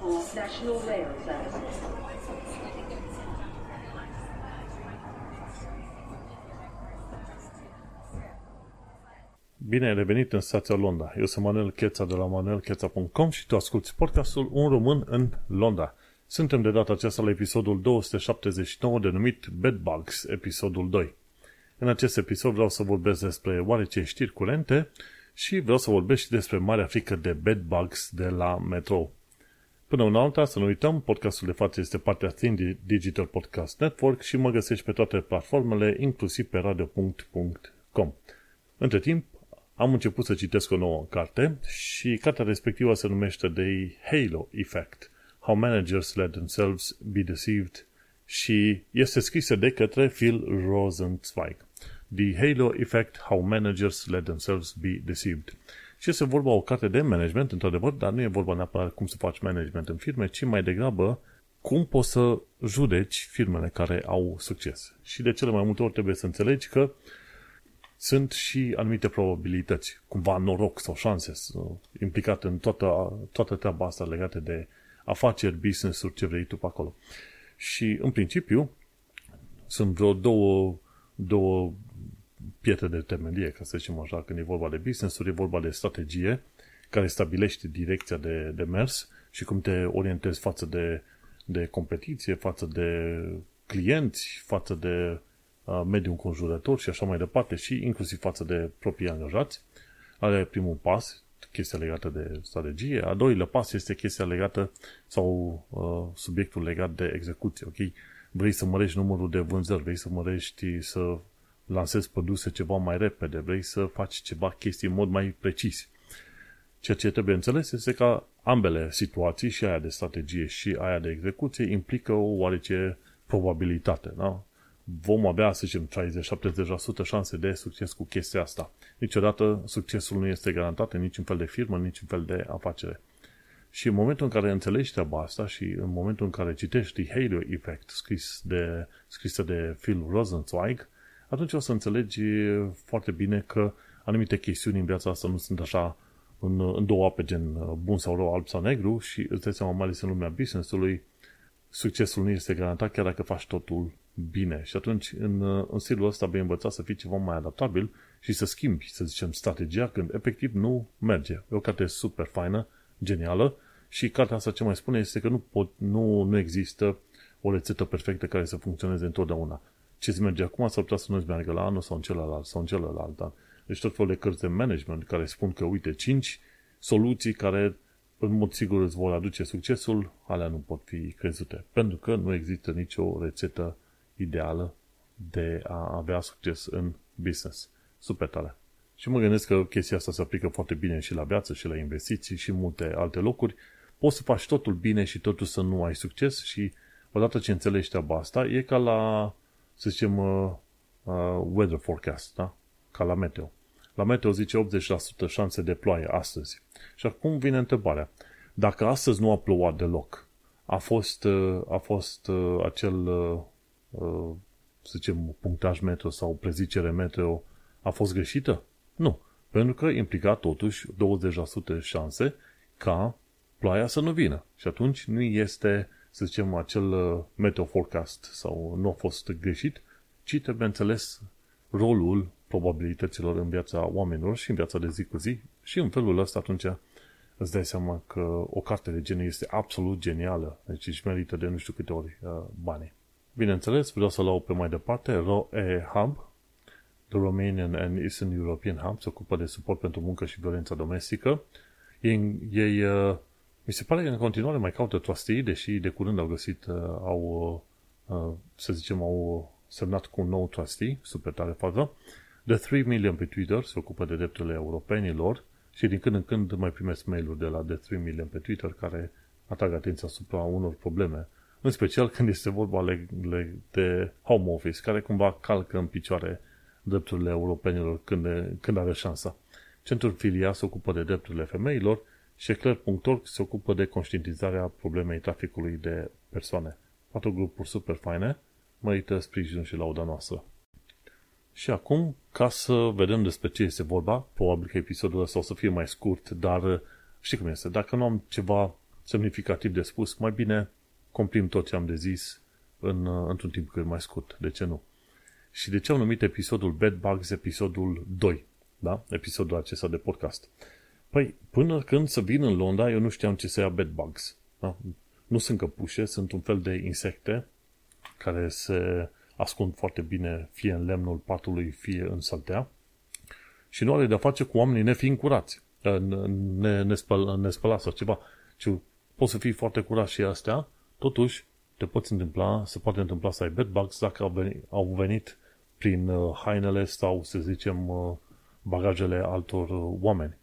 for National Rail Service. Bine ai revenit în stația Londra. Eu sunt Manuel Cheța de la manuelcheța.com și tu asculti podcastul Un român în Londra. Suntem de data aceasta la episodul 279 denumit Bedbugs, episodul 2. În acest episod vreau să vorbesc despre oarece știri curente și vreau să vorbesc și despre marea frică de bedbugs de la Metro. Până una alta, să nu uităm, podcastul de față este partea Thin Digital Podcast Network și mă găsești pe toate platformele, inclusiv pe radio.com. Între timp, am început să citesc o nouă carte și cartea respectivă se numește The Halo Effect. How Managers Let Themselves Be Deceived și este scrisă de către Phil Rosenzweig. The Halo Effect, How Managers Let Themselves Be Deceived. Și este vorba o carte de management, într-adevăr, dar nu e vorba neapărat cum să faci management în firme, ci mai degrabă cum poți să judeci firmele care au succes. Și de cele mai multe ori trebuie să înțelegi că sunt și anumite probabilități, cumva noroc sau șanse implicate în toată, toată treaba asta legată de afaceri, business-uri, ce vrei tu pe acolo. Și, în principiu, sunt vreo două, două pietre de temelie, ca să zicem așa, când e vorba de business-uri, e vorba de strategie care stabilește direcția de, de mers și cum te orientezi față de, de competiție, față de clienți, față de uh, mediul înconjurător și așa mai departe și inclusiv față de proprii angajați. Are primul pas, chestia legată de strategie. A doilea pas este chestia legată sau uh, subiectul legat de execuție, ok? Vrei să mărești numărul de vânzări, vrei să mărești, să lansezi produse ceva mai repede, vrei să faci ceva chestii în mod mai precis. Ceea ce trebuie înțeles este că ambele situații, și aia de strategie și aia de execuție, implică o oarece probabilitate. Da? Vom avea, să zicem, 30-70% șanse de succes cu chestia asta. Niciodată succesul nu este garantat în niciun fel de firmă, în niciun fel de afacere. Și în momentul în care înțelegi treaba asta și în momentul în care citești The Halo Effect scris de, scrisă de Phil Rosenzweig, atunci o să înțelegi foarte bine că anumite chestiuni în viața asta nu sunt așa în, în două ape, gen uh, bun sau rău, alb sau negru și îți dai seama, mai ales în lumea business-ului, succesul nu este garantat chiar dacă faci totul bine. Și atunci, în, uh, în stilul ăsta, vei învăța să fii ceva mai adaptabil și să schimbi, să zicem, strategia când efectiv nu merge. E o carte super faină, genială și cartea asta ce mai spune este că nu, pot, nu, nu există o rețetă perfectă care să funcționeze întotdeauna ce îți merge acum s-ar putea să nu-ți meargă la anul sau în celălalt sau în celălalt an. Deci tot felul de cărți de management care spun că, uite, 5 soluții care în mod sigur îți vor aduce succesul, alea nu pot fi crezute. Pentru că nu există nicio rețetă ideală de a avea succes în business. Super tare. Și mă gândesc că chestia asta se aplică foarte bine și la viață, și la investiții, și multe alte locuri. Poți să faci totul bine și totul să nu ai succes și odată ce înțelegi treaba asta, e ca la să zicem, uh, uh, weather forecast, da? Ca la meteo. La meteo zice 80% șanse de ploaie astăzi. Și acum vine întrebarea. Dacă astăzi nu a plouat deloc, a fost, uh, a fost uh, acel, uh, uh, să zicem, punctaj meteo sau prezicere meteo a fost greșită? Nu. Pentru că implica totuși 20% șanse ca ploaia să nu vină. Și atunci nu este să zicem, acel uh, meteo forecast sau nu a fost greșit, ci trebuie înțeles rolul probabilităților în viața oamenilor și în viața de zi cu zi și în felul ăsta atunci îți dai seama că o carte de genul este absolut genială, deci își merită de nu știu câte ori uh, bani. Bineînțeles, vreau să luau pe mai departe ROE Hub, The Romanian and Eastern European Hub, se ocupă de suport pentru muncă și violența domestică. Ei, ei uh, mi se pare că în continuare mai caută trustee, deși de curând au găsit, uh, au, uh, uh, să zicem, au semnat cu un nou trustee, super tare fază. De 3 million pe Twitter se ocupă de drepturile europenilor și din când în când mai primesc mail-uri de la de 3 million pe Twitter care atrag atenția asupra unor probleme, în special când este vorba de home office, care cumva calcă în picioare drepturile europenilor când, când are șansa. Centrul Filia se ocupă de drepturile femeilor și Eclair.org se ocupă de conștientizarea problemei traficului de persoane. Patru grupuri super faine, merită sprijinul și lauda noastră. Și acum, ca să vedem despre ce este vorba, probabil că episodul ăsta o să fie mai scurt, dar știi cum este, dacă nu am ceva semnificativ de spus, mai bine comprim tot ce am de zis în, într-un timp cât mai scurt. De ce nu? Și de ce au numit episodul Bad Bugs episodul 2? Da? Episodul acesta de podcast. Păi, până când să vin în Londra, eu nu știam ce să ia bed bugs. Da? Nu sunt căpușe, sunt un fel de insecte care se ascund foarte bine fie în lemnul patului, fie în saltea și nu are de-a face cu oamenii nefiind curați, ne, nespăl, nespălați sau ceva, ci poți să fii foarte curat și astea, totuși te poți întâmpla, se poate întâmpla să ai bedbugs dacă au venit, au venit prin uh, hainele sau, să zicem, uh, bagajele altor uh, oameni.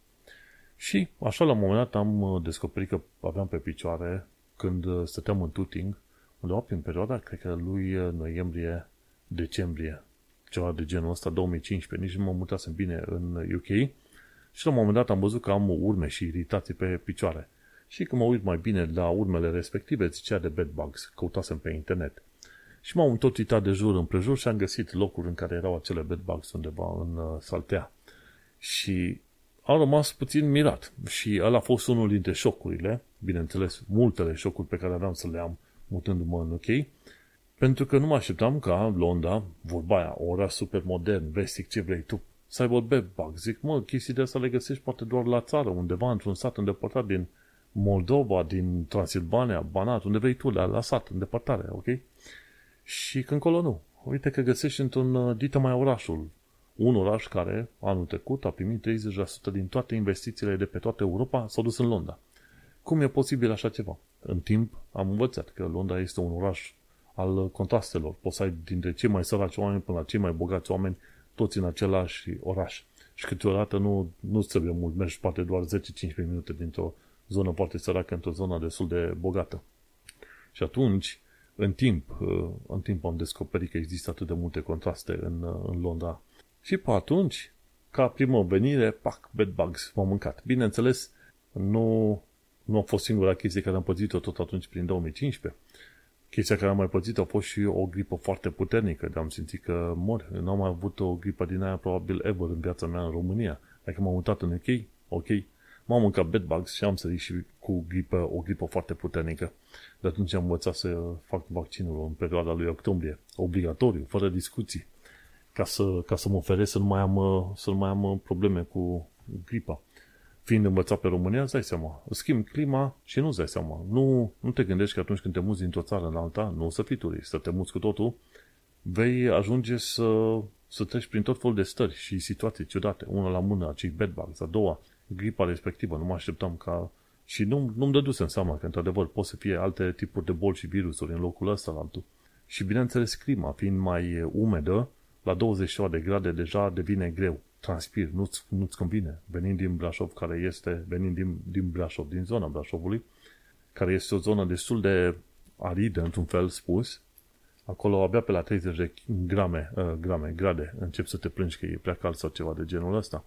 Și așa la un moment dat am descoperit că aveam pe picioare când stăteam în tuting, undeva prin perioada, cred că lui noiembrie, decembrie, ceva de genul ăsta, 2015, nici nu mă mutasem bine în UK și la un moment dat am văzut că am urme și iritații pe picioare. Și când mă uit mai bine la urmele respective, zicea de bedbugs, căutasem pe internet. Și m-am tot uitat de jur împrejur și am găsit locuri în care erau acele bedbugs undeva în uh, saltea. Și am rămas puțin mirat. Și ăla a fost unul dintre șocurile, bineînțeles, multele șocuri pe care aveam să le am mutându-mă în UK, pentru că nu mă așteptam ca Londra, vorba aia, ora super modern, vestic, ce vrei tu, să aibă bedbug. Zic, mă, chestii de asta le găsești poate doar la țară, undeva într-un sat îndepărtat din Moldova, din Transilvania, Banat, unde vrei tu, la, la sat, în depărtare, ok? Și când colo nu. Uite că găsești într-un uh, dită mai orașul. Un oraș care, anul trecut, a primit 30% din toate investițiile de pe toată Europa, s-au dus în Londra. Cum e posibil așa ceva? În timp am învățat că Londra este un oraș al contrastelor. Poți să ai dintre cei mai săraci oameni până la cei mai bogați oameni, toți în același oraș. Și câteodată nu, nu trebuie mult, mergi poate doar 10-15 minute dintr-o zonă foarte săracă într-o zonă destul de bogată. Și atunci, în timp, uh, în timp am descoperit că există atât de multe contraste în, uh, în Londra. Și pe atunci, ca primă venire, pac, bedbugs, m-am mâncat. Bineînțeles, nu, nu a fost singura chestie care am păzit-o tot atunci prin 2015. Chestia care am mai păzit a fost și o gripă foarte puternică, de am simțit că mor. Nu am mai avut o gripă din aia probabil ever în viața mea în România. Dacă m-am mutat în UK, ok, m-am mâncat bedbugs și am sărit și cu gripă, o gripă foarte puternică. De atunci am învățat să fac vaccinul în perioada lui octombrie, obligatoriu, fără discuții, ca să, ca să mă oferesc să nu mai am, să nu mai am probleme cu gripa. Fiind învățat pe România, îți dai seama. Schimb clima și nu-ți dai seama. Nu, nu te gândești că atunci când te muți dintr-o țară în alta, nu o să fii turist, să te muți cu totul, vei ajunge să, să treci prin tot felul de stări și situații ciudate. Una la mână, acei bedbugs, a doua, gripa respectivă. Nu mă așteptam ca... Și nu, nu-mi dădusem seama că, într-adevăr, pot să fie alte tipuri de boli și virusuri în locul ăsta la altul. Și, bineînțeles, clima, fiind mai umedă, la 20 de grade deja devine greu. Transpir, nu-ți, nu-ți convine. Venind din Brașov, care este, venind din, din Brașov, din zona Brașovului, care este o zonă destul de aridă, într-un fel spus, acolo abia pe la 30 de grame, uh, grame, grade, încep să te plângi că e prea cald sau ceva de genul ăsta.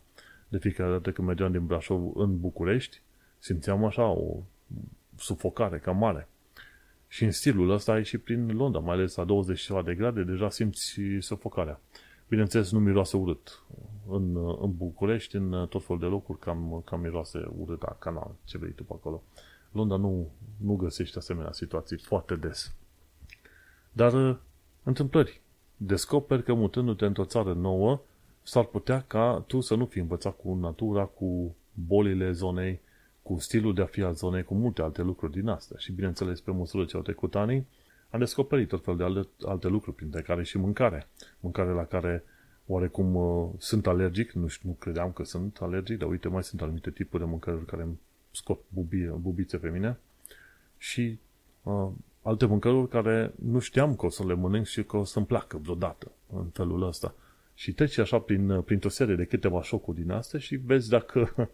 De fiecare dată când mergeam din Brașov în București, simțeam așa o sufocare cam mare. Și în stilul ăsta ai și prin Londra, mai ales la 20 de grade, deja simți și sufocarea. Bineînțeles, nu miroase urât. În, în București, în tot felul de locuri, cam, cam miroase urât, da, canal, ce vrei tu pe acolo. Londra nu, nu găsește asemenea situații foarte des. Dar întâmplări. Descoperi că mutându-te într-o țară nouă, s-ar putea ca tu să nu fii învățat cu natura, cu bolile zonei, cu stilul de a fi al zonei, cu multe alte lucruri din astea. Și bineînțeles, pe măsură ce au trecut anii, am descoperit tot fel de alte, alte lucruri, printre care și mâncare. Mâncare la care oarecum uh, sunt alergic, nu, știu, nu credeam că sunt alergic, dar uite, mai sunt anumite tipuri de mâncăruri care îmi scot bubi, bubițe pe mine. Și uh, alte mâncăruri care nu știam că o să le mănânc și că o să-mi placă vreodată în felul ăsta. Și treci așa prin, printr-o serie de câteva șocuri din astea și vezi dacă,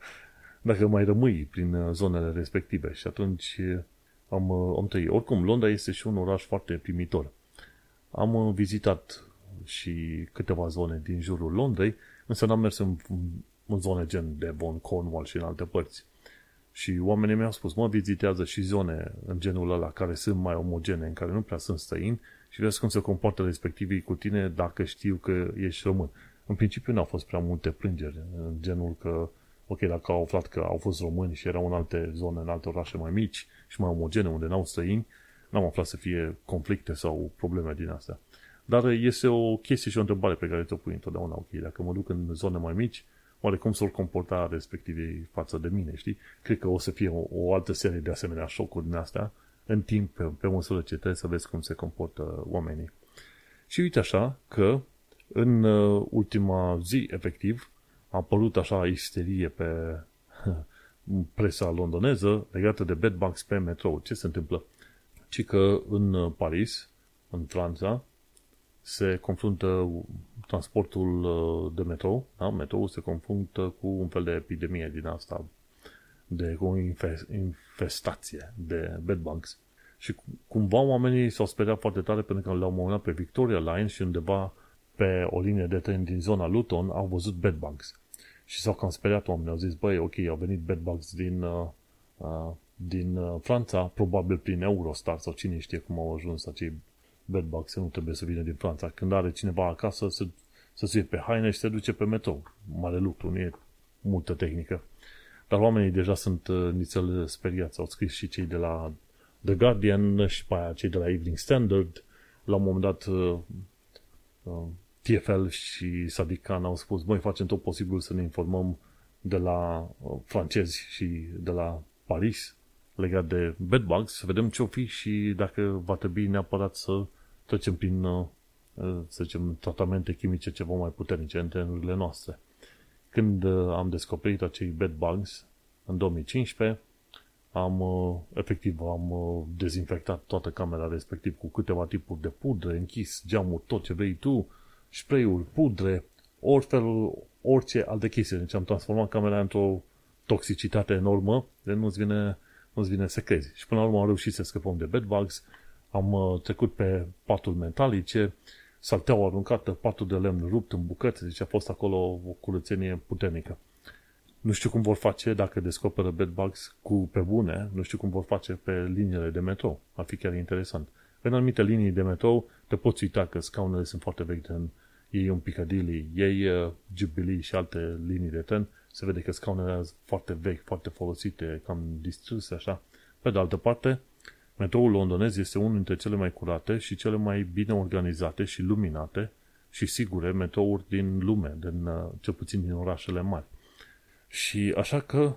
dacă mai rămâi prin zonele respective. Și atunci am, am trăit. Oricum, Londra este și un oraș foarte primitor. Am vizitat și câteva zone din jurul Londrei, însă n-am mers în, în zone gen Devon, Cornwall și în alte părți. Și oamenii mi-au spus, mă, vizitează și zone în genul ăla care sunt mai omogene, în care nu prea sunt străini și vezi cum se comportă respectivii cu tine dacă știu că ești român. În principiu nu au fost prea multe plângeri, în genul că ok, dacă au aflat că au fost români și erau în alte zone, în alte orașe mai mici și mai omogene, unde n-au străini, n-am aflat să fie conflicte sau probleme din astea. Dar este o chestie și o întrebare pe care ți-o pui întotdeauna, ok, dacă mă duc în zone mai mici, oare cum s-or comporta respectivii față de mine, știi? Cred că o să fie o, o altă serie de asemenea șocuri din astea în timp, pe, pe măsură ce trebuie să vezi cum se comportă oamenii. Și uite așa că în uh, ultima zi, efectiv, a apărut așa isterie pe presa londoneză legată de bedbugs pe metrou. Ce se întâmplă? Ci că în Paris, în Franța, se confruntă transportul uh, de metrou, da? metrou se confruntă cu un fel de epidemie din asta, de cu o infestație de bedbugs. Și cumva oamenii s-au speriat foarte tare pentru că le-au măunat pe Victoria Line și undeva pe o linie de tren din zona Luton au văzut bedbugs. Și s-au cam speriat oamenii, au zis, băi, ok, au venit bedbugs din, uh, uh, din uh, Franța, probabil prin Eurostar sau cine știe cum au ajuns acei bedbugs, nu trebuie să vină din Franța. Când are cineva acasă, să, să se pe haine și se duce pe metrou. Mare lucru, nu e multă tehnică. Dar oamenii deja sunt uh, nițel speriați. Au scris și cei de la The Guardian și pe aia cei de la Evening Standard. La un moment dat uh, uh, TFL și Sadikan au spus, băi, facem tot posibil să ne informăm de la uh, francezi și de la Paris legat de bedbugs, să vedem ce-o fi și dacă va trebui neapărat să trecem prin, uh, uh, să zicem, tratamente chimice ceva mai puternice în terenurile noastre. Când am descoperit acei bedbugs, în 2015, am, efectiv, am dezinfectat toată camera respectiv cu câteva tipuri de pudre, închis geamul, tot ce vrei tu, spray-uri, pudre, orice, orice alte chestii. Deci am transformat camera într-o toxicitate enormă, de nu-ți vine, nu-ți vine să crezi. Și până la urmă am reușit să scăpăm de bedbugs, am uh, trecut pe patul metalice, salteaua aruncată, patul de lemn rupt în bucăți, deci a fost acolo o curățenie puternică. Nu știu cum vor face dacă descoperă bedbugs cu pe bune, nu știu cum vor face pe liniile de metrou. Ar fi chiar interesant. În anumite linii de metrou te poți uita că scaunele sunt foarte vechi în ei un Piccadilly, ei uh, Jubilee și alte linii de tren, se vede că scaunele sunt foarte vechi, foarte folosite, cam distruse așa. Pe de altă parte, metroul londonez este unul dintre cele mai curate și cele mai bine organizate și luminate și sigure metrouri din lume, din, uh, cel puțin din orașele mari. Și așa că,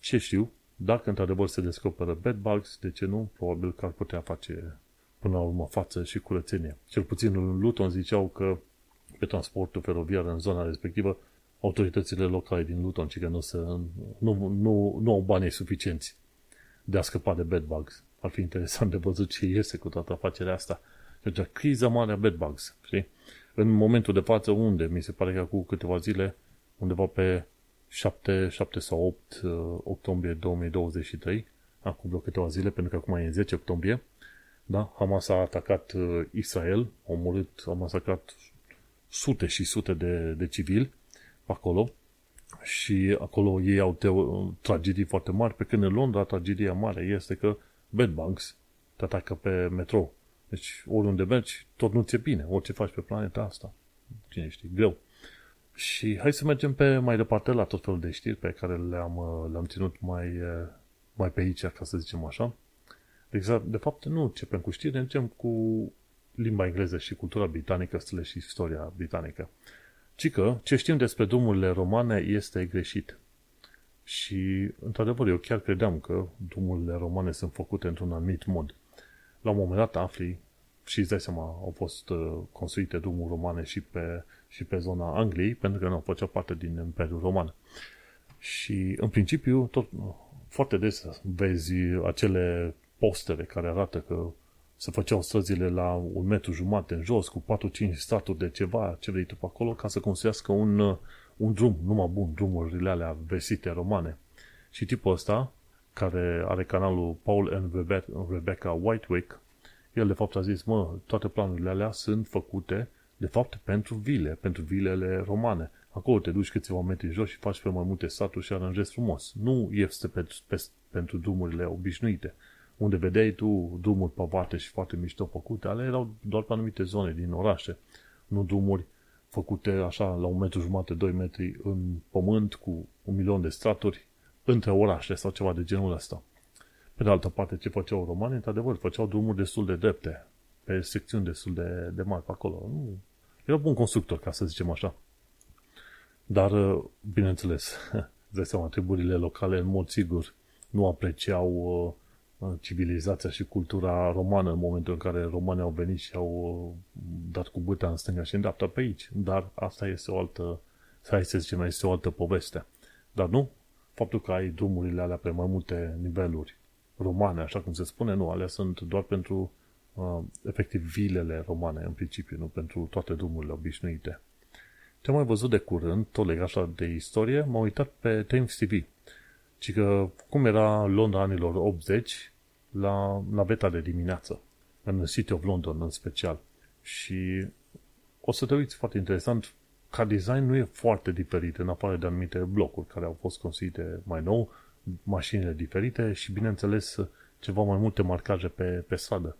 ce știu, dacă într-adevăr se descoperă bedbugs, de ce nu? Probabil că ar putea face până la urmă față și curățenie. Cel puțin în Luton ziceau că pe transportul feroviar în zona respectivă, autoritățile locale din Luton, ci că nu, se, nu, nu, nu au bani suficienți de a scăpa de bedbugs. Ar fi interesant de văzut ce iese cu toată afacerea asta. Deci, criza mare a bedbugs, știi? În momentul de față, unde? Mi se pare că cu câteva zile, undeva pe 7, 7 sau 8 uh, octombrie 2023, acum vreo câteva zile, pentru că acum e 10 octombrie, da? Hamas a atacat uh, Israel, a omorât, a masacrat sute și sute de, de civili acolo și acolo ei au teo- tragedii foarte mari, pe când în Londra tragedia mare este că bedbugs te atacă pe metrou. Deci oriunde mergi, tot nu ți-e bine, orice faci pe planeta asta. Cine știe, greu. Și hai să mergem pe mai departe la tot felul de știri pe care le-am, uh, le-am ținut mai, uh, mai pe aici, ca să zicem așa. Exact, de fapt, nu începem cu știri, începem cu limba engleză și cultura britanică, stele și istoria britanică. Ci că ce știm despre drumurile romane este greșit. Și, într-adevăr, eu chiar credeam că drumurile romane sunt făcute într-un anumit mod. La un moment dat afli, și îți dai seama, au fost uh, construite drumuri romane și pe, și pe zona Angliei, pentru că nu făcea parte din Imperiul Roman. Și, în principiu, tot foarte des vezi acele postere care arată că se făceau străzile la un metru jumate în jos, cu 4-5 staturi de ceva, ce vrei tu pe acolo, ca să construiască un, uh, un drum, numai bun, drumurile alea vestite romane. Și tipul ăsta, care are canalul Paul and Rebecca Whitewick, el de fapt a zis, mă, toate planurile alea sunt făcute de fapt pentru vile, pentru vilele romane. Acolo te duci câțiva metri jos și faci pe mai multe staturi și aranjezi frumos. Nu este pe, pe, pentru drumurile obișnuite unde vedeai tu drumuri pavate și foarte mișto făcute, ale erau doar pe anumite zone din orașe, nu drumuri făcute așa la un metru jumate, 2 metri în pământ cu un milion de straturi între orașe sau ceva de genul ăsta. Pe de altă parte, ce făceau romanii, într-adevăr, făceau drumuri destul de drepte, pe secțiuni destul de, de mari pe acolo. Nu, era bun constructor, ca să zicem așa. Dar, bineînțeles, de seama, triburile locale, în mod sigur, nu apreciau uh, civilizația și cultura romană în momentul în care romanii au venit și au uh, dat cu bâta în stânga și în dreapta pe aici. Dar asta este o altă, hai să zicem, este o altă poveste. Dar nu, faptul că ai drumurile alea pe mai multe niveluri romane, așa cum se spune, nu, alea sunt doar pentru uh, efectiv vilele romane în principiu, nu pentru toate drumurile obișnuite. Ce am mai văzut de curând, tot legat așa de istorie, m-am uitat pe Thames TV. Și că cum era Londra anilor 80 la naveta de dimineață, în City of London în special. Și o să te uiți foarte interesant, ca design nu e foarte diferit în afară de anumite blocuri care au fost construite mai nou, mașinile diferite și, bineînțeles, ceva mai multe marcaje pe, pe stradă.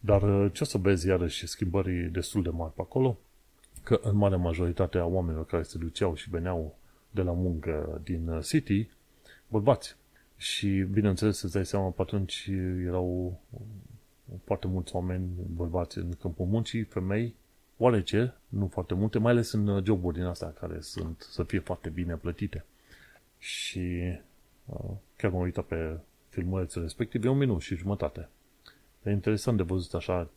Dar ce o să vezi iarăși schimbări destul de mari pe acolo? Că în mare majoritate a oamenilor care se duceau și veneau de la muncă din City, bărbați. Și, bineînțeles, îți dai seama, pe atunci erau foarte mulți oameni bărbați în câmpul muncii, femei, oarece, nu foarte multe, mai ales în joburi din astea care sunt să fie foarte bine plătite. Și uh, chiar m-am uitat pe filmulețul respectiv, e un minut și jumătate. E interesant de văzut așa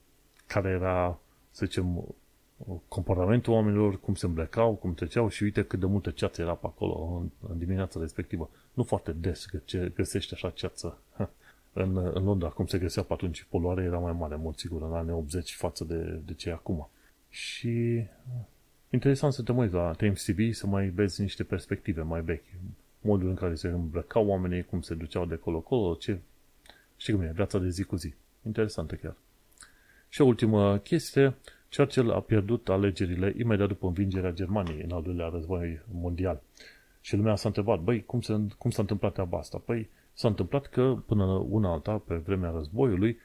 care era, să zicem, comportamentul oamenilor, cum se îmblecau, cum treceau și uite cât de multă ceață era pe acolo în, în dimineața respectivă. Nu foarte des că ce, găsești așa ceață în, în Londra, cum se găsea pe atunci. Poluarea era mai mare, mult sigur, în anii 80 față de, de ce e acum. Și interesant să te mai la Times TV să mai vezi niște perspective mai vechi. Modul în care se îmbrăcau oamenii, cum se duceau de colo-colo, ce... Știi cum e, viața de zi cu zi. Interesantă chiar. Și o ultimă chestie, Churchill a pierdut alegerile imediat după învingerea Germaniei în al doilea război mondial. Și lumea s-a întrebat, băi, cum, se, cum s-a întâmplat treaba asta? Păi, s-a întâmplat că până una alta, pe vremea războiului,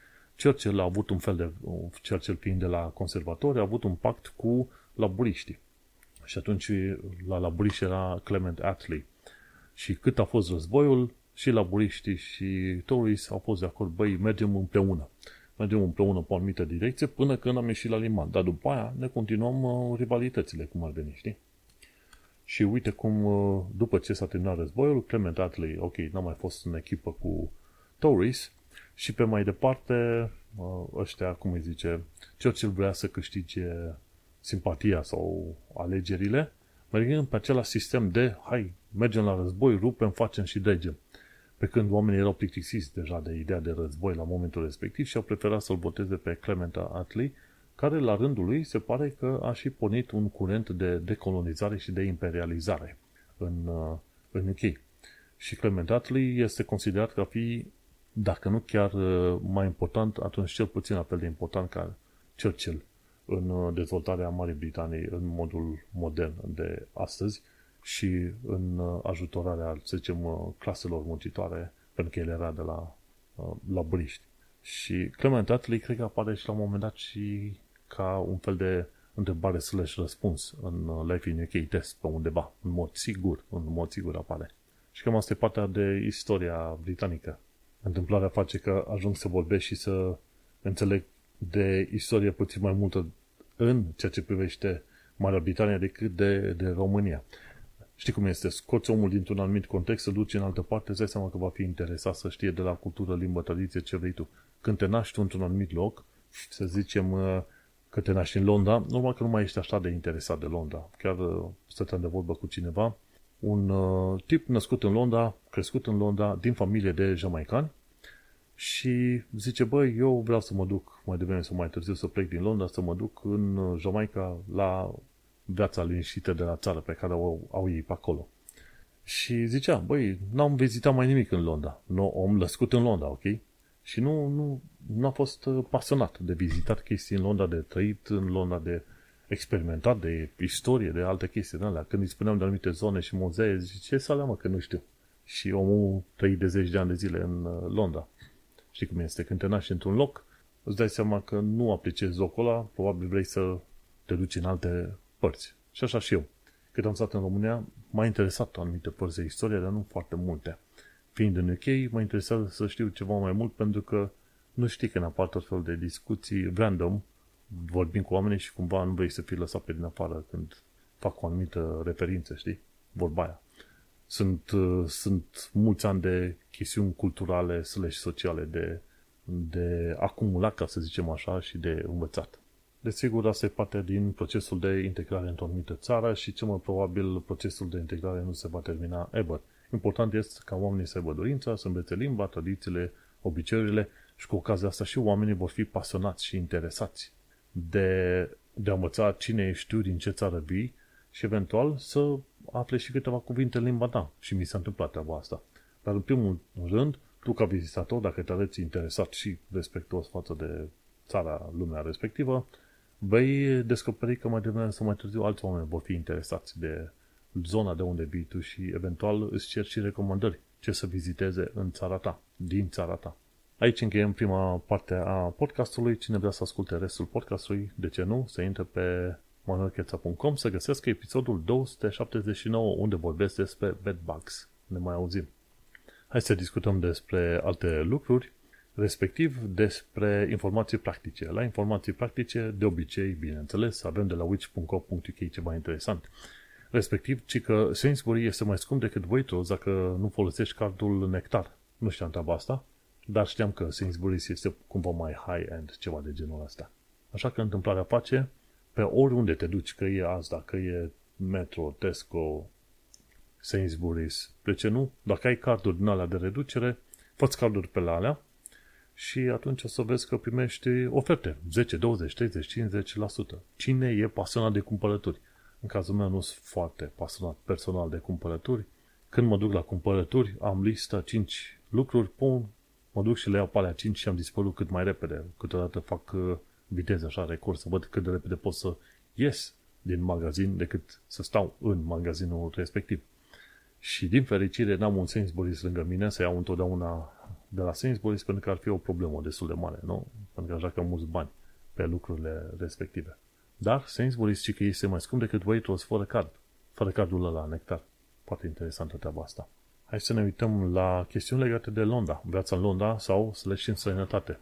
Churchill a avut un fel de, Churchill fiind de la conservatori, a avut un pact cu laburiștii. Și atunci la laburiști era Clement Attlee. Și cât a fost războiul, și laburiștii și Tories au fost de acord, băi, mergem împreună mergem împreună pe o anumită direcție până când am ieșit la liman. Dar după aia ne continuăm uh, rivalitățile, cum ar veni, știi? Și uite cum, uh, după ce s-a terminat războiul, Clement Attlee, ok, n-a mai fost în echipă cu Tories și pe mai departe, uh, ăștia, cum îi zice, Churchill vrea să câștige simpatia sau alegerile, mergând pe același sistem de, hai, mergem la război, rupem, facem și dregem. Pe când oamenii erau plictisiți deja de ideea de război la momentul respectiv și au preferat să-l boteze pe Clementa Attlee, care la rândul lui se pare că a și pornit un curent de decolonizare și de imperializare în, uh, în UK. Și Clement Attlee este considerat ca fi, dacă nu chiar uh, mai important, atunci cel puțin la fel de important ca Churchill în uh, dezvoltarea Marii Britanii în modul modern de astăzi, și în uh, ajutorarea, să zicem, uh, claselor muncitoare, pentru că el era de la uh, laburiști. Și Clement Attlee cred că apare și la un moment dat și ca un fel de întrebare slash răspuns în Life in UK test pe undeva, în mod sigur, în mod sigur apare. Și cam asta e partea de istoria britanică. Întâmplarea face că ajung să vorbesc și să înțeleg de istorie puțin mai multă în ceea ce privește Marea Britanie decât de, de România. Știi cum este? Scoți omul dintr-un anumit context, să duci în altă parte, îți dai seama că va fi interesat să știe de la cultură, limbă, tradiție, ce vrei tu. Când te naști într-un anumit loc, să zicem uh, că te naști în Londra, normal că nu mai ești așa de interesat de Londra. Chiar uh, stăteam de vorbă cu cineva, un uh, tip născut în Londra, crescut în Londra, din familie de jamaicani, și zice, băi, eu vreau să mă duc mai devreme sau mai târziu să plec din Londra, să mă duc în Jamaica la viața liniștită de la țară pe care o au ei pe acolo. Și zicea, băi, n-am vizitat mai nimic în Londra. Nu, om lăscut în Londra, ok? Și nu, nu, nu a fost uh, pasionat de vizitat chestii în Londra, de trăit în Londra, de experimentat, de istorie, de alte chestii din alea. Când îi spuneam de anumite zone și muzee, zice, ce să mă, că nu știu. Și omul trăit de zeci de ani de zile în uh, Londra. Știi cum este? Când te naști într-un loc, îți dai seama că nu apreciezi locul ăla, probabil vrei să te duci în alte părți. Și așa și eu. Cât am stat în România, m-a interesat anumite părți de istorie, dar nu foarte multe. Fiind în UK, mă interesează să știu ceva mai mult pentru că nu știi că în apar tot fel de discuții random, vorbim cu oamenii și cumva nu vrei să fii lăsat pe din afară când fac o anumită referință, știi? Vorba aia. Sunt, uh, sunt mulți ani de chestiuni culturale slash sociale de, de acumulat, ca să zicem așa, și de învățat. Desigur, asta e parte din procesul de integrare într-o anumită țară și cel mai probabil procesul de integrare nu se va termina ever. Important este ca oamenii să aibă dorința, să învețe limba, tradițiile, obiceiurile și cu ocazia asta și oamenii vor fi pasionați și interesați de, de a învăța cine ești tu, din ce țară vii și eventual să afle și câteva cuvinte în limba ta. Și mi s-a întâmplat treaba asta. Dar în primul rând, tu ca vizitator, dacă te arăți interesat și respectuos față de țara, lumea respectivă, vei descoperi că mai devreme sau mai târziu alți oameni vor fi interesați de zona de unde vii tu și eventual îți cer și recomandări ce să viziteze în țara ta, din țara ta. Aici încheiem prima parte a podcastului. Cine vrea să asculte restul podcastului, de ce nu, să intre pe manuelcheța.com să găsească episodul 279 unde vorbesc despre bedbugs. Ne mai auzim. Hai să discutăm despre alte lucruri, respectiv despre informații practice. La informații practice, de obicei, bineînțeles, avem de la witch.co.uk ceva interesant. Respectiv, ci că Sainsbury este mai scump decât Waitrose dacă nu folosești cardul Nectar. Nu știam treaba asta, dar știam că Sainsbury's este cumva mai high-end, ceva de genul ăsta. Așa că întâmplarea face, pe oriunde te duci, că e Asda, că e Metro, Tesco, Sainsbury's, de ce nu? Dacă ai carduri din alea de reducere, fă carduri pe la alea și atunci o să vezi că primești oferte, 10, 20, 30, 50%. Cine e pasionat de cumpărături? În cazul meu nu sunt foarte pasionat personal de cumpărături. Când mă duc la cumpărături, am lista 5 lucruri, pun, mă duc și le iau pe alea 5 și am dispărut cât mai repede. Câteodată fac uh, viteză așa, record, să văd cât de repede pot să ies din magazin decât să stau în magazinul respectiv. Și din fericire n-am un Sainsbury's lângă mine să iau întotdeauna de la Sainsbury's pentru că ar fi o problemă destul de mare, nu? Pentru că așa că mulți bani pe lucrurile respective. Dar Sainsbury's zice că este mai scump decât Waitrose fără card. Fără cardul ăla nectar. Foarte interesantă treaba asta. Hai să ne uităm la chestiuni legate de Londra. Viața în Londra sau slash în străinătate.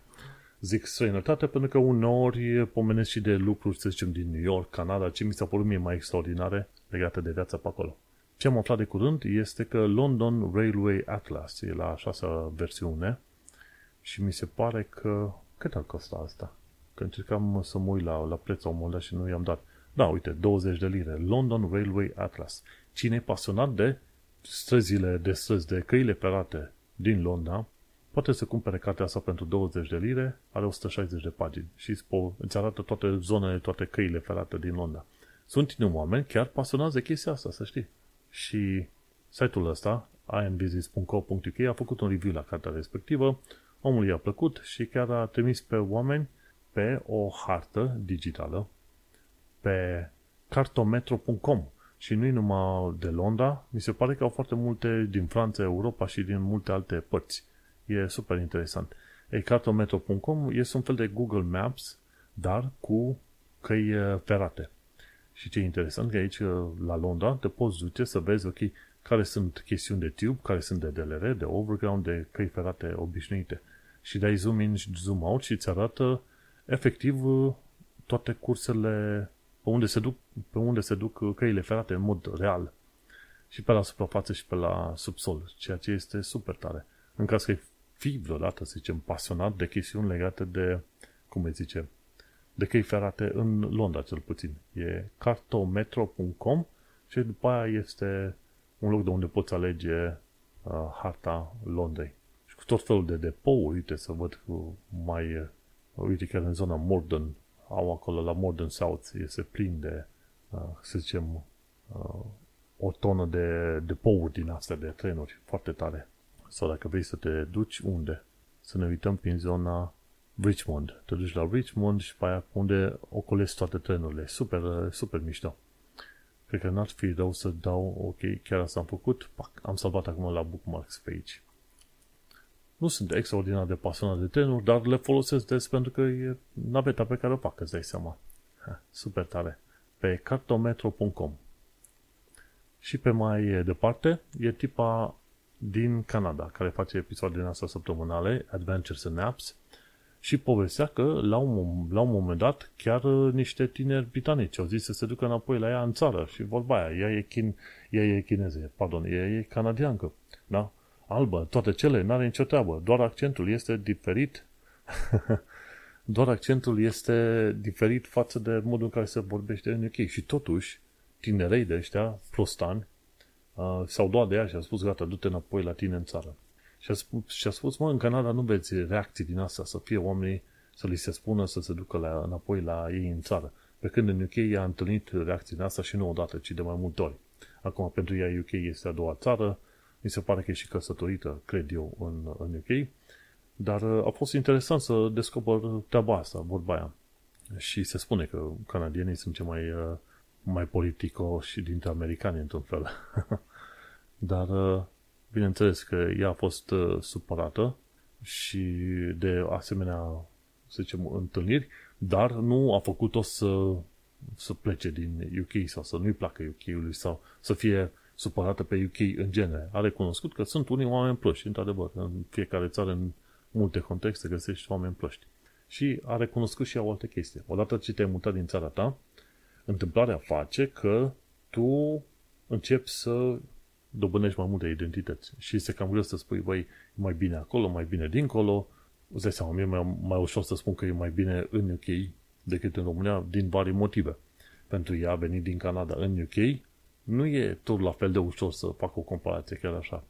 Zic străinătate pentru că uneori pomenesc și de lucruri, să zicem, din New York, Canada, ce mi s-a părut mie mai extraordinare legate de viața pe acolo. Ce am aflat de curând este că London Railway Atlas e la șasea versiune și mi se pare că... Cât ar costa asta? Că încercam să mă uit la, la prețul un și nu i-am dat. Da, uite, 20 de lire. London Railway Atlas. Cine e pasionat de străzile de străzi, de căile ferate din Londra, poate să cumpere cartea asta pentru 20 de lire, are 160 de pagini și îți arată toate zonele, toate căile ferate din Londra. Sunt unii oameni chiar pasionați de chestia asta, să știi. Și site-ul ăsta, inbusiness.co.uk, a făcut un review la cartea respectivă, omul i-a plăcut și chiar a trimis pe oameni pe o hartă digitală pe cartometro.com și nu numai de Londra, mi se pare că au foarte multe din Franța, Europa și din multe alte părți. E super interesant. E cartometro.com este un fel de Google Maps, dar cu căi uh, ferate. Și ce e interesant că aici, uh, la Londra, te poți duce să vezi, ok, care sunt chestiuni de tube, care sunt de DLR, de overground, de căi ferate obișnuite. Și dai zoom in și zoom out și îți arată efectiv uh, toate cursele pe unde se duc, pe unde se duc căile ferate în mod real. Și pe la suprafață și pe la subsol, ceea ce este super tare. În caz că fi vreodată, să zicem, pasionat de chestiuni legate de, cum îi zice, de căi ferate în Londra, cel puțin. E cartometro.com și după aia este un loc de unde poți alege uh, harta Londrei. Și cu tot felul de depouri, uite să văd cu mai, uh, uite chiar în zona Morden, au acolo la Morden South, este plin de, uh, să zicem, uh, o tonă de depouri din astea de trenuri, foarte tare. Sau dacă vrei să te duci, unde? Să ne uităm prin zona Richmond. Te duci la Richmond și pe aia unde ocolezi toate trenurile. Super, super mișto. Cred că n-ar fi rău să dau, ok, chiar asta am făcut, pac, am salvat acum la bookmarks pe aici. Nu sunt extraordinar de pasionat de trenuri, dar le folosesc des pentru că e naveta pe care o fac, îți dai seama. Ha, super tare. pe cartometro.com. Și pe mai departe e tipa din Canada, care face episoade din asta săptămânale, Adventures and Apps, și povestea că la un, la un moment dat chiar uh, niște tineri britanici au zis să se ducă înapoi la ea în țară și vorba aia, ea e, chin, ea e chineză, pardon, ea e canadiancă, da? Albă, toate cele, n-are nicio treabă, doar accentul este diferit doar accentul este diferit față de modul în care se vorbește în UK și totuși tinerei de ăștia, prostani, uh, s-au luat de ea și au spus gata, du-te înapoi la tine în țară. Și a, spus, și a spus, mă, în Canada nu vezi reacții din asta, să fie oamenii să li se spună să se ducă la, înapoi la ei în țară. Pe când în UK a întâlnit reacții din asta și nu odată, ci de mai multe ori. Acum, pentru ea UK este a doua țară, mi se pare că e și căsătorită, cred eu, în, în UK, dar uh, a fost interesant să descoper treaba asta, vorba aia. Și se spune că canadienii sunt cei mai, uh, mai politicoși dintre americani, într-un fel. dar uh, Bineînțeles că ea a fost uh, supărată și de asemenea, să zicem, întâlniri, dar nu a făcut-o să, să plece din UK sau să nu-i placă UK-ului sau să fie supărată pe UK în genere. A recunoscut că sunt unii oameni plăști, într-adevăr. În fiecare țară, în multe contexte, găsești oameni plăști. Și a recunoscut și o altă chestie. Odată ce te-ai mutat din țara ta, întâmplarea face că tu începi să dobândești mai multe identități. Și este cam greu să spui, băi, mai bine acolo, mai bine dincolo. Îți dai seama, mie mai, mai ușor să spun că e mai bine în UK decât în România, din vari motive. Pentru ea a venit din Canada în UK, nu e tot la fel de ușor să fac o comparație chiar așa.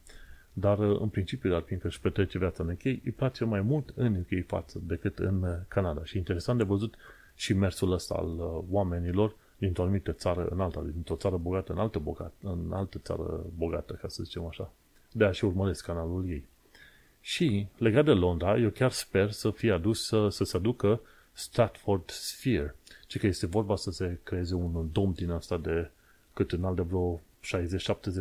Dar în principiu, dar fiindcă își petrece viața în UK, îi place mai mult în UK față decât în Canada. Și interesant de văzut și mersul ăsta al uh, oamenilor dintr-o anumită țară în alta, dintr-o țară bogată în altă, bogat, în altă țară bogată, ca să zicem așa. De a și urmăresc canalul ei. Și, legat de Londra, eu chiar sper să fie adus, să, să se aducă Stratford Sphere. Ce că este vorba să se creeze un dom din asta de cât înalt de vreo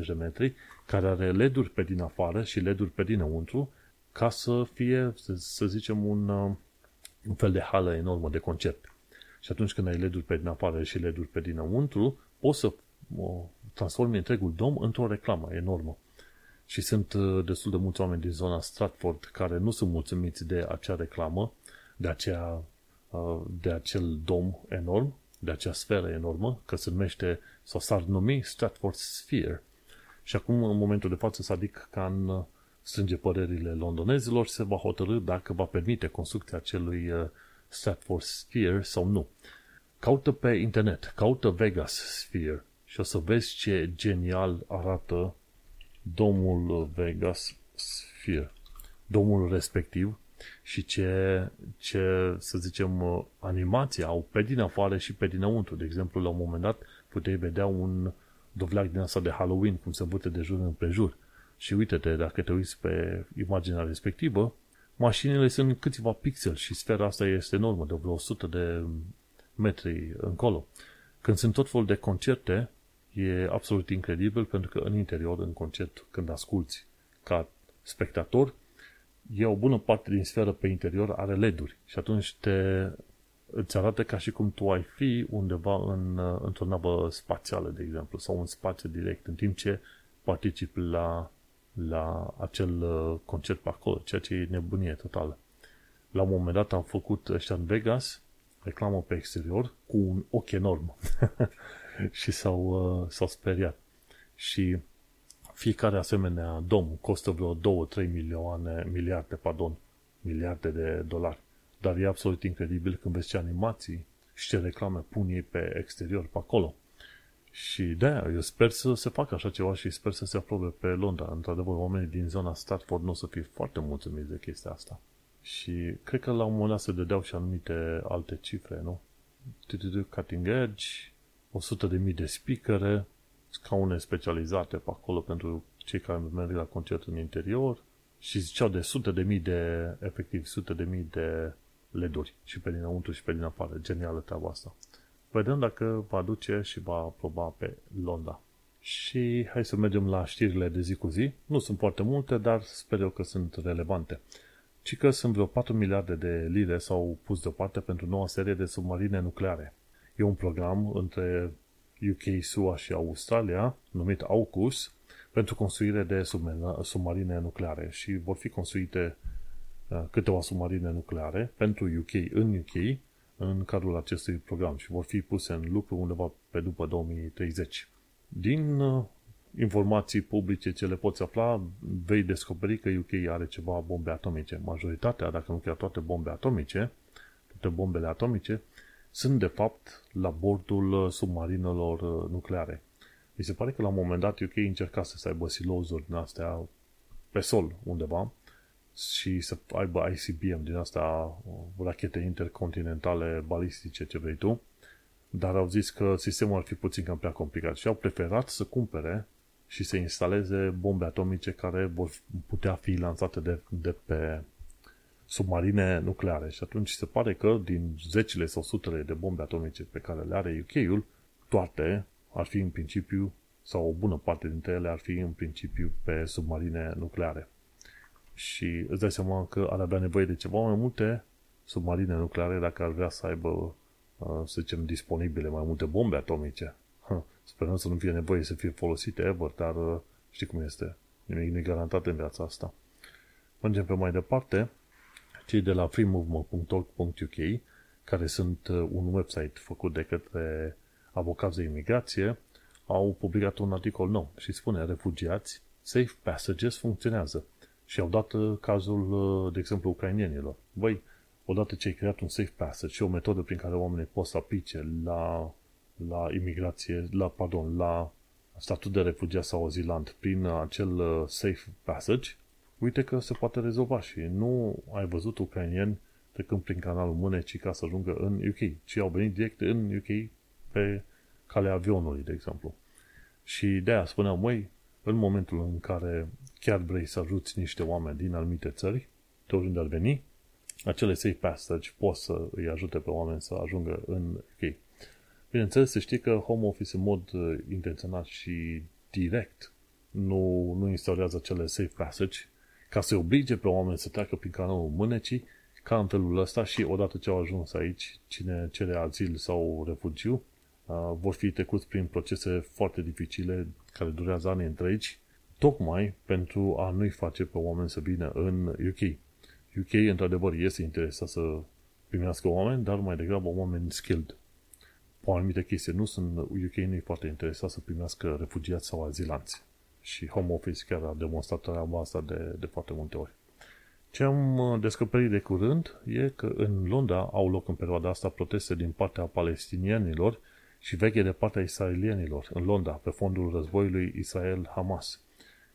60-70 de metri, care are leduri pe din afară și leduri pe dinăuntru, ca să fie, să, să zicem, un, un fel de hală enormă de concert. Și atunci când ai LED-uri pe din afară și LED-uri pe dinăuntru, poți să o, transformi întregul dom într-o reclamă enormă. Și sunt uh, destul de mulți oameni din zona Stratford care nu sunt mulțumiți de acea reclamă, de, acea, uh, de acel dom enorm, de acea sferă enormă, că se numește, sau s-ar numi Stratford Sphere. Și acum, în momentul de față, Sadic Khan uh, strânge părerile londonezilor și se va hotărâ dacă va permite construcția acelui Stratford Sphere sau nu. Caută pe internet, caută Vegas Sphere și o să vezi ce genial arată domul Vegas Sphere. Domul respectiv și ce, ce, să zicem, animație au pe din afară și pe dinăuntru. De exemplu, la un moment dat puteai vedea un dovleac din asta de Halloween, cum se văd de jur împrejur. Și uite-te, dacă te uiți pe imaginea respectivă, mașinile sunt câțiva pixel și sfera asta este enormă, de vreo 100 de metri încolo. Când sunt tot felul de concerte, e absolut incredibil pentru că în interior, în concert, când asculți ca spectator, e o bună parte din sferă pe interior are LED-uri și atunci te, îți arată ca și cum tu ai fi undeva în, într-o navă spațială, de exemplu, sau în spațiu direct, în timp ce participi la la acel uh, concert pe acolo, ceea ce e nebunie totală. La un moment dat am făcut ăștia în Vegas reclamă pe exterior cu un ochi enorm și s-au, uh, s-au speriat. Și fiecare asemenea dom costă vreo 2-3 milioane, miliarde, pardon, miliarde de dolari. Dar e absolut incredibil când vezi ce animații și ce reclame pun ei pe exterior, pe acolo. Și de eu sper să se facă așa ceva și sper să se aprobe pe Londra. Într-adevăr, oamenii din zona Stratford nu o să fie foarte mulțumiți de chestia asta. Și cred că la un moment dat se dădeau și anumite alte cifre, nu? Cutting edge, 100.000 de speakere, scaune specializate pe acolo pentru cei care merg la concert în interior și ziceau de sute de mii de, efectiv, sute de mii de leduri și pe dinăuntru și pe din afară. Genială treaba asta. Vedem dacă va duce și va aproba pe Londra. Și hai să mergem la știrile de zi cu zi. Nu sunt foarte multe, dar sper eu că sunt relevante. Ci că sunt vreo 4 miliarde de lire s-au pus deoparte pentru noua serie de submarine nucleare. E un program între UK, SUA și Australia, numit AUKUS, pentru construire de submarine nucleare și vor fi construite uh, câteva submarine nucleare pentru UK în UK în cadrul acestui program și vor fi puse în lucru undeva pe după 2030. Din uh, informații publice ce le poți afla, vei descoperi că UK are ceva bombe atomice. Majoritatea, dacă nu chiar toate bombe atomice, toate bombele atomice, sunt de fapt la bordul uh, submarinelor uh, nucleare. Mi se pare că la un moment dat UK încerca să aibă silozuri din astea pe sol undeva și să aibă ICBM din asta uh, rachete intercontinentale balistice, ce vrei tu, dar au zis că sistemul ar fi puțin cam prea complicat și au preferat să cumpere și să instaleze bombe atomice care vor putea fi lansate de, de pe submarine nucleare. Și atunci se pare că din zecile sau sutele de bombe atomice pe care le are UK-ul, toate ar fi în principiu, sau o bună parte dintre ele ar fi în principiu pe submarine nucleare. Și îți dai seama că ar avea nevoie de ceva mai multe submarine nucleare dacă ar vrea să aibă, uh, să zicem, disponibile mai multe bombe atomice. Sperăm să nu fie nevoie să fie folosite ever, dar uh, știi cum este. Nimic nu garantat în viața asta. Mergem pe mai departe. Cei de la freemovement.org.uk, care sunt uh, un website făcut de către avocați de imigrație, au publicat un articol nou și spune refugiați, Safe Passages funcționează. Și au dat uh, cazul, de exemplu, ucrainienilor. Băi, odată ce ai creat un Safe Passage și o metodă prin care oamenii pot să aplice la la imigrație, la, pardon, la statut de refugiat sau azilant prin acel uh, safe passage, uite că se poate rezolva și nu ai văzut ucrainieni trecând prin canalul Mânecii ca să ajungă în UK, ci au venit direct în UK pe calea avionului, de exemplu. Și de aia spuneam, măi, în momentul în care chiar vrei să ajuți niște oameni din anumite țări, de oriunde ar veni, acele safe passage pot să îi ajute pe oameni să ajungă în UK. Bineînțeles, să știi că home office în mod uh, intenționat și direct nu, nu instaurează cele safe passage ca să oblige pe oameni să treacă prin canalul mânecii ca în felul ăsta și odată ce au ajuns aici, cine cere azil sau refugiu, uh, vor fi trecuți prin procese foarte dificile care durează ani întregi, tocmai pentru a nu-i face pe oameni să vină în UK. UK, într-adevăr, este interesat să primească oameni, dar mai degrabă oameni skilled o anumită chestie. Nu sunt, UK nu e foarte interesat să primească refugiați sau azilanți. Și Home Office chiar a demonstrat treaba asta de, de foarte multe ori. Ce am uh, descoperit de curând e că în Londra au loc în perioada asta proteste din partea palestinienilor și veche de partea israelienilor în Londra, pe fondul războiului Israel-Hamas.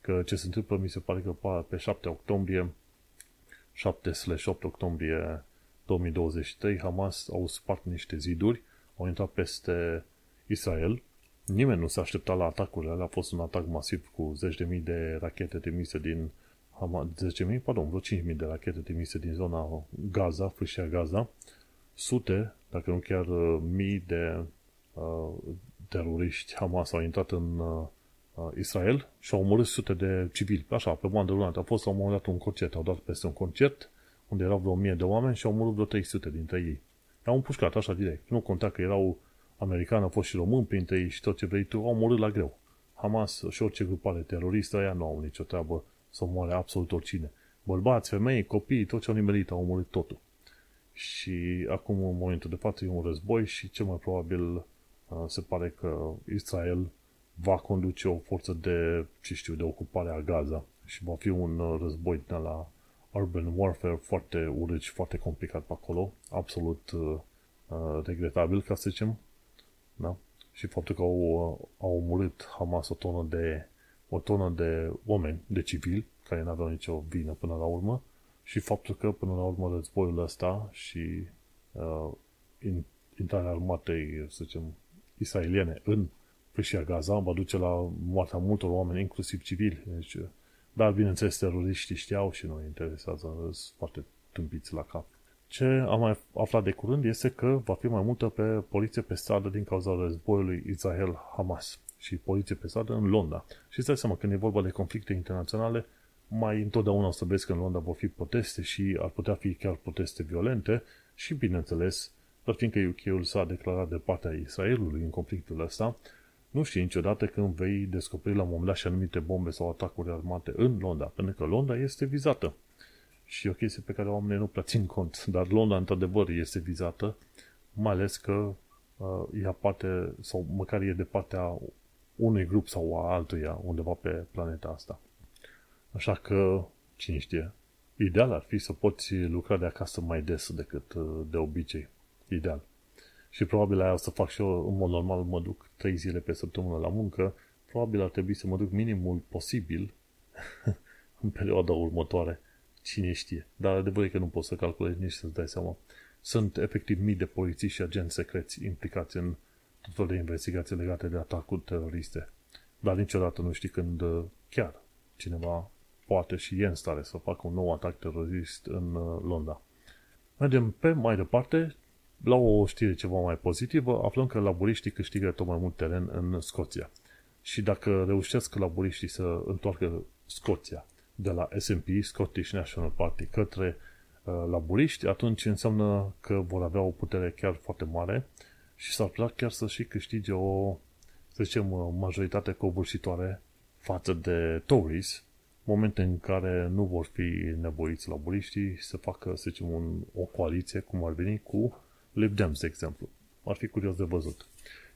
Că ce se întâmplă, mi se pare că pe 7 octombrie 7-8 octombrie 2023, Hamas au spart niște ziduri au intrat peste Israel. Nimeni nu s-a așteptat la atacurile alea. A fost un atac masiv cu zeci de mii de rachete trimise din 10.000, pardon, vreo 5.000 de rachete trimise din zona Gaza, fâșia Gaza, sute, dacă nu chiar uh, mii de uh, teroriști Hamas au intrat în uh, uh, Israel și au omorât sute de civili. Așa, pe bandă rulantă. A fost la un moment dat un concert, au dat peste un concert unde erau vreo 1000 de oameni și au omorât vreo 300 dintre ei. Au împușcat așa direct. Nu conta că erau americani, au fost și români printre ei și tot ce vrei tu, au murit la greu. Hamas și orice grupare teroristă, aia nu au nicio treabă să moare absolut oricine. Bărbați, femei, copii, tot ce au nimerit, au murit totul. Și acum, în momentul de față, e un război și cel mai probabil uh, se pare că Israel va conduce o forță de, ce știu, de ocupare a Gaza și va fi un uh, război de la urban warfare foarte urât și foarte complicat pe acolo, absolut uh, uh, regretabil, ca să zicem. Da? Și faptul că au, uh, au omorât Hamas o tonă de o tonă de oameni, de civili, care nu aveau nicio vină până la urmă, și faptul că până la urmă războiul ăsta și uh, intrarea armatei, să zicem, israeliene în fâșia Gaza va duce la moartea multor oameni, inclusiv civili. Deci, dar, bineînțeles, teroriștii știau și nu interesează, sunt foarte tâmpiți la cap. Ce am mai aflat de curând este că va fi mai multă pe poliție pe stradă din cauza războiului Israel-Hamas și poliție pe stradă în Londra. Și îți dai seama, când e vorba de conflicte internaționale, mai întotdeauna o să vezi că în Londra vor fi proteste și ar putea fi chiar proteste violente și, bineînțeles, dar fiindcă UK-ul s-a declarat de partea Israelului în conflictul ăsta, nu știi niciodată când vei descoperi la un moment dat și anumite bombe sau atacuri armate în Londra, pentru că Londra este vizată. Și e o chestie pe care oamenii nu prea țin cont, dar Londra într-adevăr este vizată, mai ales că uh, ia parte, sau măcar e de partea unui grup sau a altuia undeva pe planeta asta. Așa că, cine știe, ideal ar fi să poți lucra de acasă mai des decât uh, de obicei. Ideal. Și probabil aia o să fac și eu, în mod normal, mă duc 3 zile pe săptămână la muncă, probabil ar trebui să mă duc minimul posibil în perioada următoare. Cine știe. Dar adevărul e că nu poți să calculezi nici să-ți dai seama. Sunt efectiv mii de polițiști și agenți secreți implicați în tot felul de investigații legate de atacuri teroriste. Dar niciodată nu știi când uh, chiar cineva poate și e în stare să facă un nou atac terorist în uh, Londra. Mergem pe mai departe, la o știre ceva mai pozitivă, aflăm că laburiștii câștigă tot mai mult teren în Scoția. Și dacă reușesc laburiștii să întoarcă Scoția de la S&P, Scottish National Party, către uh, laburiști, atunci înseamnă că vor avea o putere chiar foarte mare și s-ar putea chiar să și câștige o, să zicem, majoritate covârșitoare față de Tories, momente în care nu vor fi nevoiți laburiștii să facă, să zicem, un, o coaliție, cum ar veni, cu Lib Dems, de exemplu. Ar fi curios de văzut.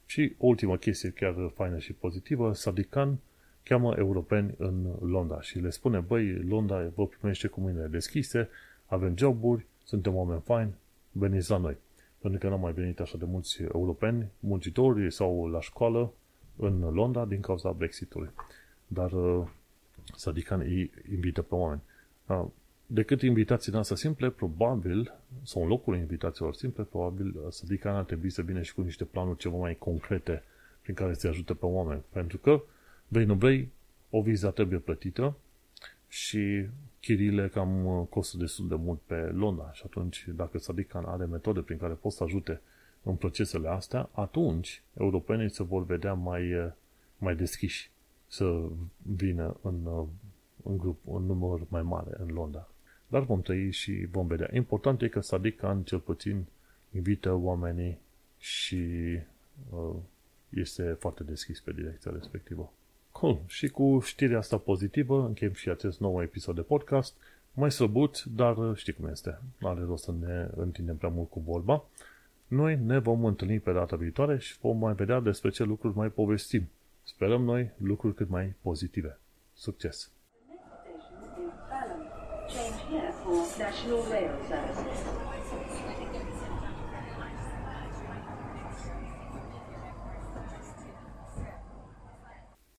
Și ultima chestie chiar faină și pozitivă, Sadikan cheamă europeni în Londra și le spune, băi, Londra vă primește cu mâinile deschise, avem joburi, suntem oameni faini, veniți la noi. Pentru că n-au mai venit așa de mulți europeni, muncitori sau la școală în Londra din cauza Brexitului. Dar uh, Sadikan îi invită pe oameni. Uh, decât invitații noastre simple, probabil, sau în locul invitațiilor simple, probabil uh, Sadikan ar trebui să vină și cu niște planuri ceva mai concrete prin care să ajute pe oameni. Pentru că, vrei nu vrei, o viza trebuie plătită și chirile cam uh, costă destul de mult pe Londra și atunci dacă Sadikan are metode prin care poți să ajute în procesele astea, atunci europenii se vor vedea mai, uh, mai deschiși să vină în, în grup, în număr mai mare în Londra. Dar vom trăi și vom vedea. Important e că Sadiq Khan cel puțin invită oamenii și uh, este foarte deschis pe direcția respectivă. Cool. Și cu știrea asta pozitivă încheiem și acest nou episod de podcast. Mai slăbut, dar știi cum este. Nu are rost să ne întindem prea mult cu vorba. Noi ne vom întâlni pe data viitoare și vom mai vedea despre ce lucruri mai povestim. Sperăm noi lucruri cât mai pozitive. Succes! National Rail Services.